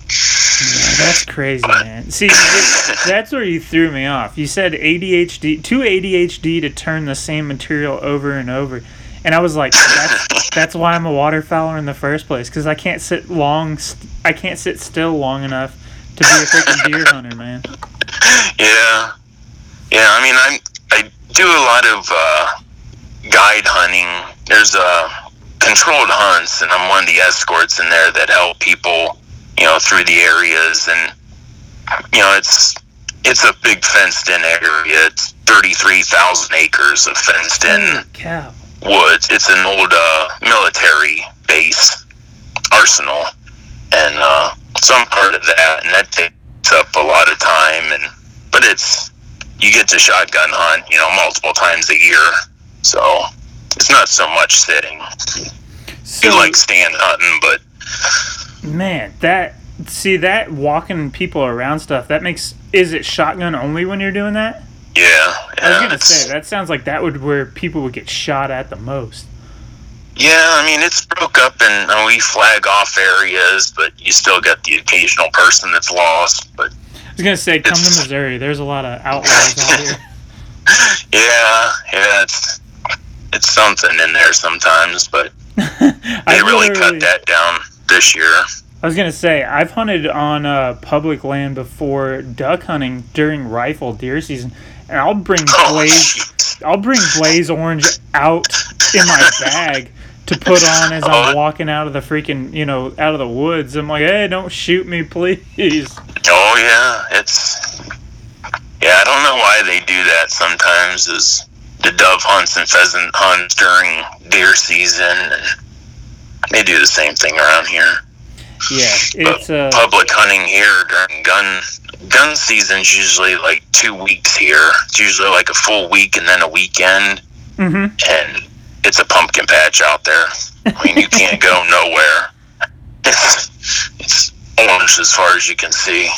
Yeah, that's crazy, man. See, th- that's where you threw me off. You said ADHD, too ADHD to turn the same material over and over, and I was like, that's, [laughs] that's why I'm a waterfowler in the first place, because I can't sit long, st- I can't sit still long enough to be a freaking deer [laughs] hunter, man. Yeah, yeah. I mean, I'm I do a lot of uh, guide hunting. There's uh, controlled hunts, and I'm one of the escorts in there that help people, you know, through the areas, and you know, it's it's a big fenced in area. It's thirty three thousand acres of fenced in cow. Woods. It's an old uh, military base, arsenal, and uh, some part of that, and that takes up a lot of time. And but it's you get to shotgun hunt, you know, multiple times a year, so it's not so much sitting. So, You like stand hunting, but man, that see that walking people around stuff that makes is it shotgun only when you're doing that? Yeah, I was gonna say that sounds like that would where people would get shot at the most. yeah. I mean, it's broke up, and uh, we flag off areas, but you still get the occasional person that's lost. But I was gonna say, come to Missouri. There's a lot of outlaws out here. [laughs] [laughs] yeah, yeah, it's it's something in there sometimes, but [laughs] I they really cut that down this year. I was gonna say I've hunted on uh, public land before duck hunting during rifle deer season, and I'll bring Oh, blaze. I'll bring blaze orange out in my [laughs] bag to put on as I'm Oh. walking out of the freaking you know out of the woods. I'm like, hey, don't shoot me, please. Oh yeah, it's yeah. I don't know why they do that. Sometimes is the dove hunts and pheasant hunts during deer season, and they do the same thing around here. Yeah, it's uh, Public hunting here during gun gun season's usually like two weeks here. It's usually like a full week and then a weekend, hmm and it's a pumpkin patch out there. I mean, you can't go [laughs] nowhere. It's, it's orange as far as you can see.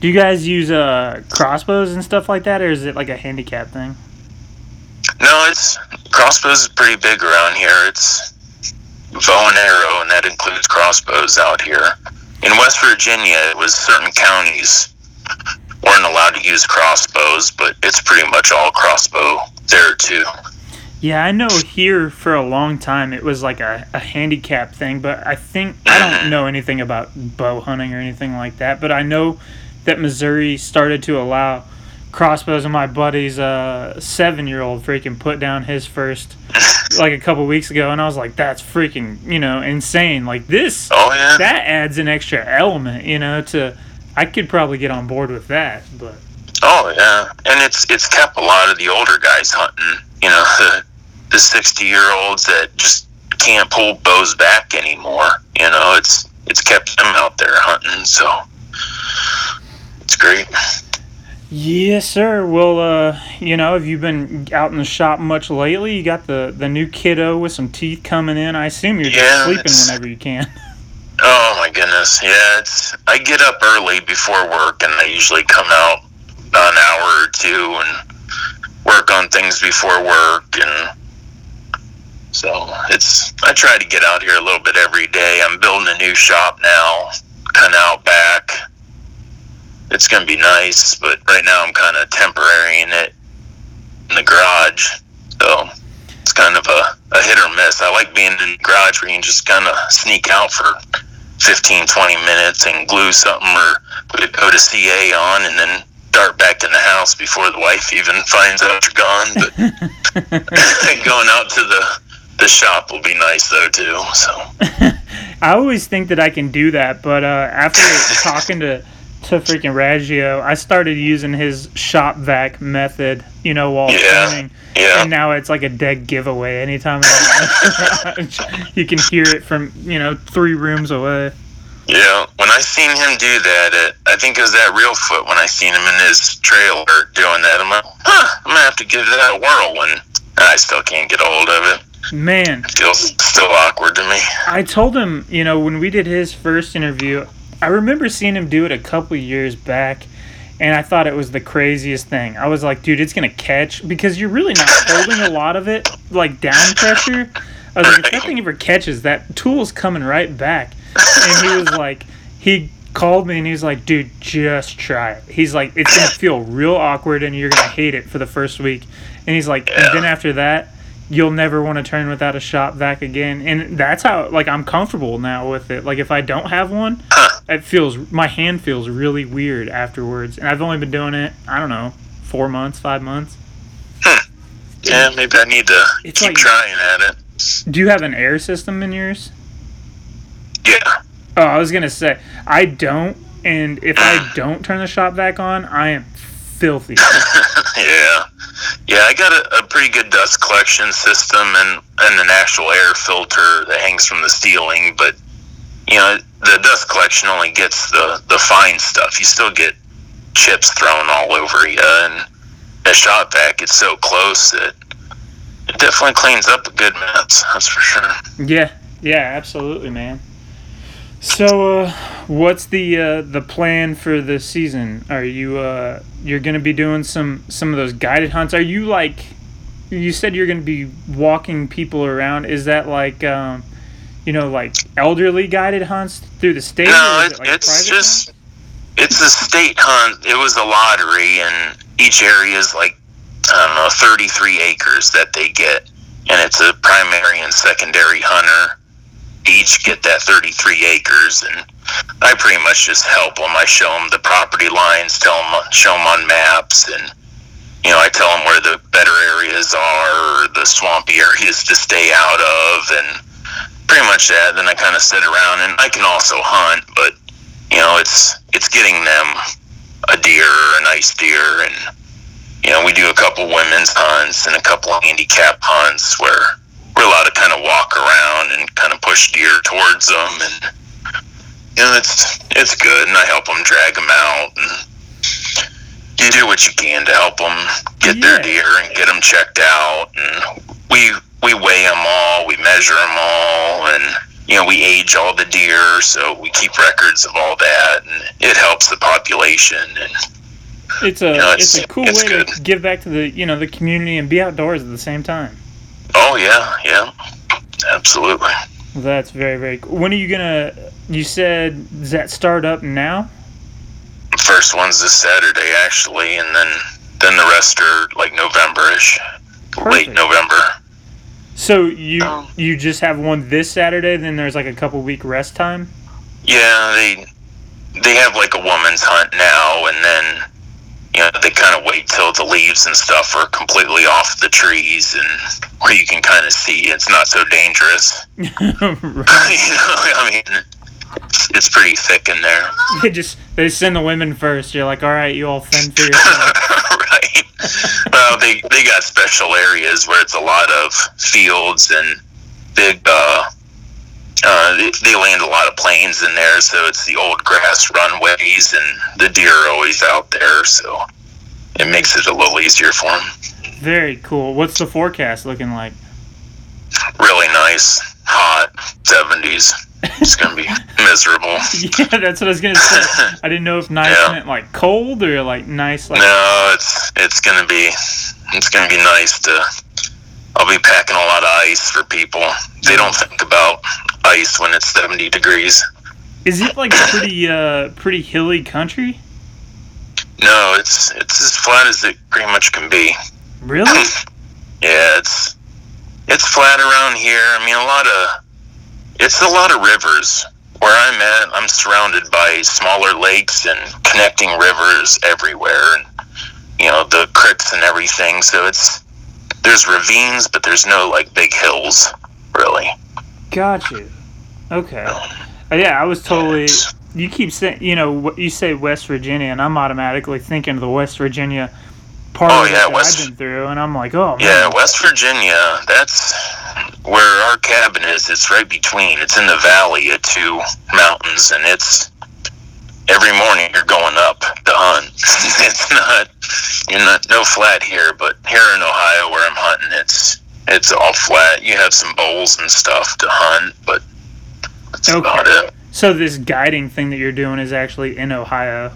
Do you guys use uh crossbows and stuff like that, or is it like a handicap thing? No, it's crossbows is pretty big around here. It's bow and arrow, and that includes crossbows out here. In West Virginia, it was certain counties weren't allowed to use crossbows, but it's pretty much all crossbow there too. Yeah, I know here for a long time it was like a, a handicap thing, but I think I don't mm-hmm. know anything about bow hunting or anything like that. But I know that Missouri started to allow crossbows, and my buddy's uh, seven year old freaking put down his first like a couple weeks ago, and I was like, that's freaking you know insane. Like this, Oh yeah, that adds an extra element, you know. To I could probably get on board with that, but oh yeah, and it's it's kept a lot of the older guys hunting. You know, [laughs] the the sixty year olds that just can't pull bows back anymore. You know, it's it's kept them out there hunting. So it's great. Yes, sir. Well, uh, you know, have you been out in the shop much lately? You got the the new kiddo with some teeth coming in. I assume you're just sleeping whenever you can. [laughs] Oh my goodness, yeah. It's I get up early before work, and I usually come out an hour or two and work on things before work, and so it's I try to get out here a little bit every day. I'm building a new shop now, kind of out back. It's gonna be nice, but right now I'm kind of temporarying it in the garage, so it's kind of a, a hit or miss. I like being in the garage where you can just kind of sneak out for 15, 20 minutes and glue something or put a coat of CA on and then dart back in the house before the wife even [laughs] finds out you're gone. But [laughs] [laughs] going out to the, the shop will be nice though too. So I always think that I can do that, but uh, after talking to to freaking Raggio, I started using his shop vac method. You know, while Yeah. filming, yeah, and now it's like a dead giveaway. Anytime I'm in the garage, [laughs] you can hear it from you know three rooms away. yeah. When I seen him do that, it, I think it was that Reelfoot when I seen him in his trailer doing that. I'm like, huh, I'm gonna have to give that a whirl. When I still can't get a hold of it. Man, It feels still awkward to me. I told him, you know, when we did his first interview, I remember seeing him do it a couple years back, and I thought it was the craziest thing. I was like, dude, it's gonna catch because you're really not holding a lot of it, like down pressure. I was like, if that thing ever catches, that tool's coming right back. And he was like, he called me and he was like, dude, just try it. He's like, it's gonna feel real awkward and you're gonna hate it for the first week. And he's like, and then after that, you'll never want to turn without a shop vac again. And that's how like I'm comfortable now with it. Like if I don't have one, it feels my hand feels really weird afterwards. And I've only been doing it, I don't know, four months, five months. Hmm. Yeah, maybe I need to It's keep like- trying at it. Do you have an air system in yours? Yeah. Oh, I was gonna say I don't, and if I [sighs] don't turn the shop vac on, I am filthy. [laughs] yeah. Yeah, I got a, a pretty good dust collection system and, and an actual air filter that hangs from the ceiling, but you know, the dust collection only gets the the fine stuff. You still get chips thrown all over you, and a shop vac it's so close that it definitely cleans up a good mess. That's for sure. Yeah, yeah, absolutely, man. So, uh, what's the uh, the plan for the season? Are you uh, you're gonna be doing some some of those guided hunts? Are you like you said you're gonna be walking people around? Is that like um, you know like elderly guided hunts through the state? No, it, it like it's just hunt? it's a state hunt. It was a lottery, and each area is like I don't know, 33 acres that they get, and it's a primary and secondary hunter. Each get that 33 acres, and I pretty much just help them. I show them the property lines, tell them, show them on maps, and you know, I tell them where the better areas are, or the swampy [laughs] areas to stay out of, and pretty much that. Then I kind of sit around, and I can also hunt, but you know, it's it's getting them a deer or a nice deer, and you know, we do a couple women's hunts and a couple of handicap hunts where we're allowed to kind of walk around and kind of push deer towards them, and you know, it's it's good, and I help them drag them out, and you do what you can to help them get their deer and get them checked out, and we we weigh them all, we measure them all, and you know, we age all the deer, so we keep records of all that, and it helps the population. And It's a know, it's, it's- a cool it's way good. to give back to the you know the community and be outdoors at the same time. oh yeah, yeah, absolutely. That's very very cool. When are you gonna? You said does that start up now? First one's this Saturday actually, and then then the rest are like November-ish, late November. So you Um, you just have one this Saturday, then there's like a couple week rest time. Yeah, they they have like a woman's hunt now, and then you know they kind of wait till the leaves and stuff are completely off the trees and where you can kind of see it's not so dangerous. [laughs] [laughs] right. you know, I mean, it's, it's pretty thick in there. [laughs] They just they send the women first. You're like, all right, you all fend for [laughs] yourself. right. Well, they they got special areas where it's a lot of fields and big. uh uh, they, they land a lot of planes in there, so it's the old grass runways, and the deer are always out there, so it makes it a little easier for them. Very cool. What's the forecast looking like? Really nice, hot, 70s. It's gonna be miserable. [laughs] yeah, that's what I was gonna say. I didn't know if nice Yeah. meant like cold or like nice like. No, it's it's gonna be it's gonna be nice to. I'll be packing a lot of ice for people. They don't think about ice when it's seventy degrees. Is it like pretty uh pretty hilly country? No, it's it's as flat as it pretty much can be. Really? [laughs] Yeah, it's it's flat around here. I mean, a lot of it's a lot of rivers. Where I'm at, I'm surrounded by smaller lakes and connecting rivers everywhere, and you know the creeks and everything. So it's there's ravines, but there's no like big hills, really. Got you. Okay. Uh, yeah, I was totally. You keep saying, you know, you say West Virginia, and I'm automatically thinking of the West Virginia part Oh, yeah, West- I've been through, and I'm like, oh man. Yeah, West Virginia. That's where our cabin is. It's right between. It's in the valley of two mountains, and it's every morning you're going up to hunt. [laughs] it's not you're not no flat here, but here in Ohio where I'm hunting, it's it's all flat. You have some bowls and stuff to hunt, but that's Okay. about it. So this guiding thing that you're doing is actually in Ohio.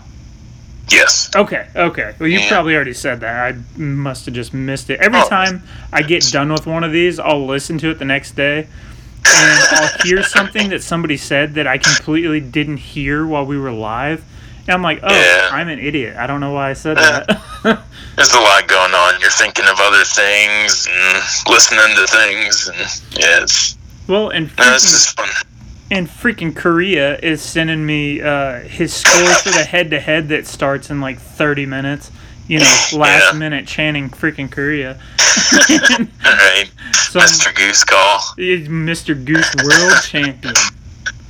Yes. Okay, okay. Well, you Yeah. probably already said that. I must have just missed it. Every Oh. time I get done with one of these, I'll listen to it the next day, and I'll hear [laughs] something that somebody said that I completely didn't hear while we were live. And I'm like, oh, Yeah. I'm an idiot. I don't know why I said that. [laughs] There's a lot going on. You're thinking of other things and listening to things, and yeah, it's well, and no, this is fun. And freaking Korea is sending me uh, his score for the head-to-head that starts in like 30 minutes. You know, [laughs] last Yeah. minute chanting freaking Korea. [laughs] All right, [laughs] So, Mr. Goose Call. Mr. Goose World Champion.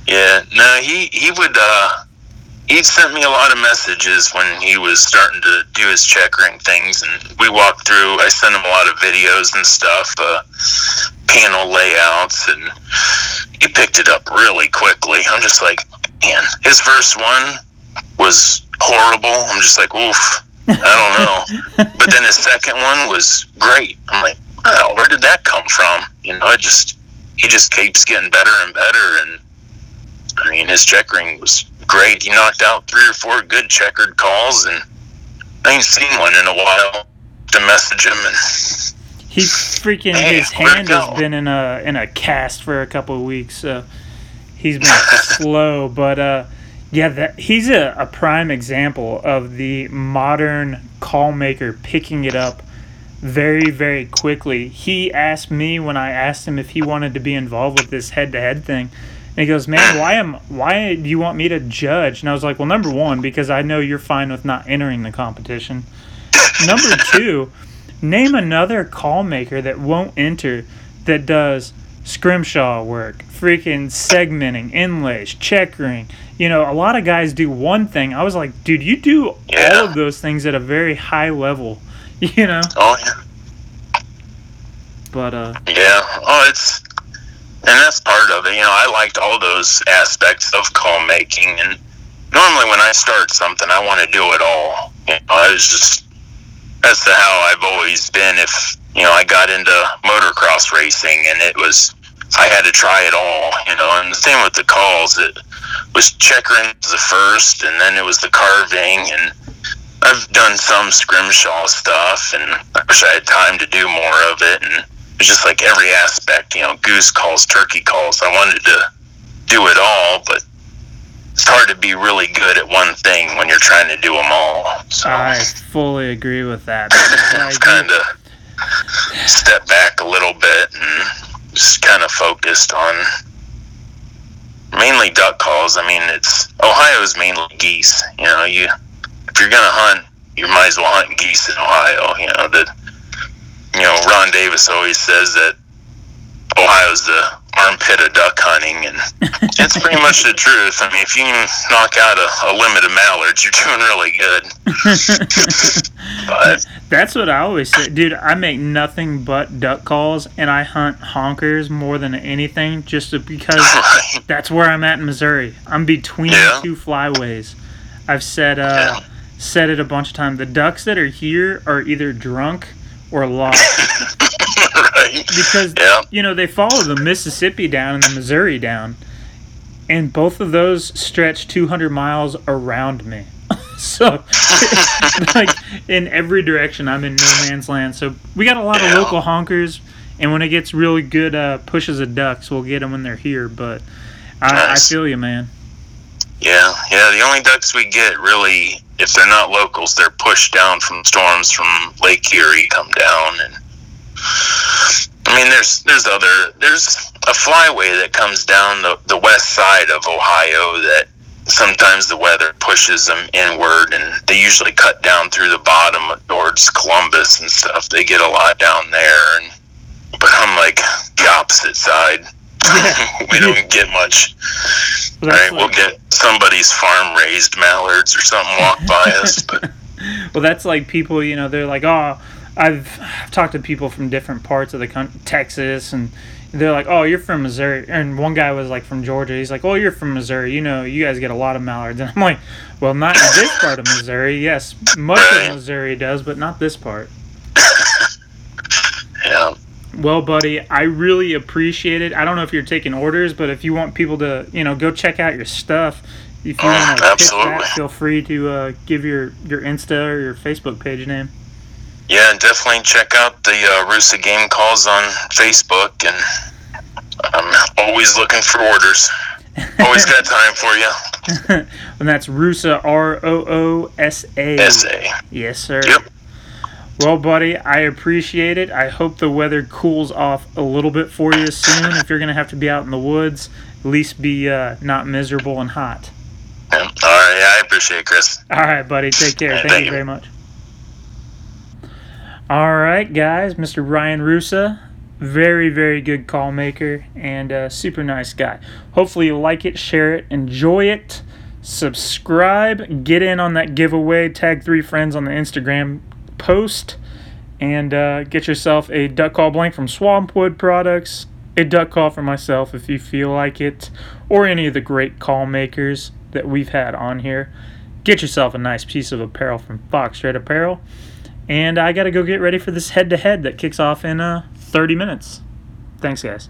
Yeah, no, he he would. uh He sent me a lot of messages when he was starting to do his checkering things, and we walked through. I sent him a lot of videos and stuff. Uh, panel layouts, and he picked it up really quickly. I'm just like, man, his first one was horrible. I'm just like, oof, I don't know. [laughs] but then his second one was great. I'm like, wow, where did that come from? You know, it just he just keeps getting better and better. And I mean, his checkering was great. He knocked out three or four good checkered calls, and I ain't seen one in a while. To message him and he freaking his hand has been in a in a cast for a couple of weeks, so he's been [laughs] slow. But uh, yeah, that he's a, a prime example of the modern call maker picking it up very very quickly. He asked me when I asked him if he wanted to be involved with this head to head thing. And he goes, "Man, why am why do you want me to judge?" And I was like, "Well, number one, because I know you're fine with not entering the competition. [laughs] Number two, name another call maker that won't enter that does scrimshaw work, freaking segmenting, inlays, checkering. You know, a lot of guys do one thing. I was like, dude, you do yeah. all of those things at a very high level. [laughs] You know. Oh yeah. But uh. Yeah. Oh, it's and that's part of it. You know, I liked all those aspects of call making, and normally when I start something, I want to do it all. You know, I was just that's the how I've always been. If you know, I got into motocross racing, and it was I had to try it all. You know, and the same with the calls. It was checkering the first, and then it was the carving, and I've done some scrimshaw stuff, and I wish I had time to do more of it. And it's just like every aspect, you know, goose calls, turkey calls. I wanted to do it all, but it's hard to be really good at one thing when you're trying to do them all. So I fully agree with that. I've kind of step back a little bit and just kind of focused on mainly duck calls. I mean, it's Ohio's mainly geese. You know, you if you're gonna hunt, you might as well hunt geese in Ohio. You know that. You know, Ron Davis always says that Ohio's the armpit of duck hunting, and [laughs] it's pretty much the truth. I mean, if you knock out a, a limit of mallards, you're doing really good. [laughs] but that's what I always say, dude. I make nothing but duck calls, and I hunt honkers more than anything, just because [laughs] that's where I'm at in Missouri. I'm between yeah. two flyways. I've said uh, yeah. said it a bunch of times. The ducks that are here are either drunk or lost. right. [coughs] Because yeah. you know they follow the Mississippi down and the Missouri down, and both of those stretch 200 miles around me. [laughs] so, [laughs] like in every direction, I'm in no man's land. So we got a lot yeah. of local honkers, and when it gets really good uh, pushes of ducks, we'll get them when they're here. But I, nice. I feel you, man. Yeah, yeah. The only ducks we get really, if they're not locals, they're pushed down from storms from Lake Erie, come down and I mean, there's there's other there's a flyway that comes down the, the west side of Ohio that sometimes the weather pushes them inward, and they usually cut down through the bottom towards Columbus and stuff. They get a lot down there, and but I'm like the opposite side. Yeah. [laughs] we don't get much. Well, right, like, we'll get somebody's farm raised mallards or something walk by us, [laughs] but. Well, that's like people, you know, they're like, oh, I've, I've talked to people from different parts of the country, Texas, and they're like, "Oh, you're from Missouri," and one guy was like from Georgia. He's like, "Oh, you're from Missouri. You know, you guys get a lot of mallards." [laughs] And I'm like, "Well, not in this part of Missouri. Yes, much of Missouri does, but not this part." yeah. Well, buddy, I really appreciate it. I don't know if you're taking orders, but if you want people to, you know, go check out your stuff, if you want to that, feel free to uh, give your your Insta or your Facebook page name. Yeah, definitely check out the uh, Roosa Game Calls on Facebook, and I'm always looking for orders. [laughs] Always got time for you. [laughs] and that's Roosa, R O O S A. S A. Yes, sir. Yep. Well, buddy, I appreciate it. I hope the weather cools off a little bit for you soon. if you're going to have to be out in the woods, at least be uh, not miserable and hot. Yeah. All right. Yeah, I appreciate it, Chris. All right, buddy. Take care. Thank, thank, you very much. All right, guys, Mr. Ryan Roosa, very, very good call maker and a super nice guy. Hopefully, you like it, share it, enjoy it, subscribe, get in on that giveaway, tag three friends on the Instagram post, and uh, get yourself a duck call blank from Swampwood Products, a duck call for myself if you feel like it, or any of the great call makers that we've had on here. Get yourself a nice piece of apparel from Fox Red Apparel. And I got to go get ready for this head to head that kicks off in uh, 30 minutes. Thanks, guys.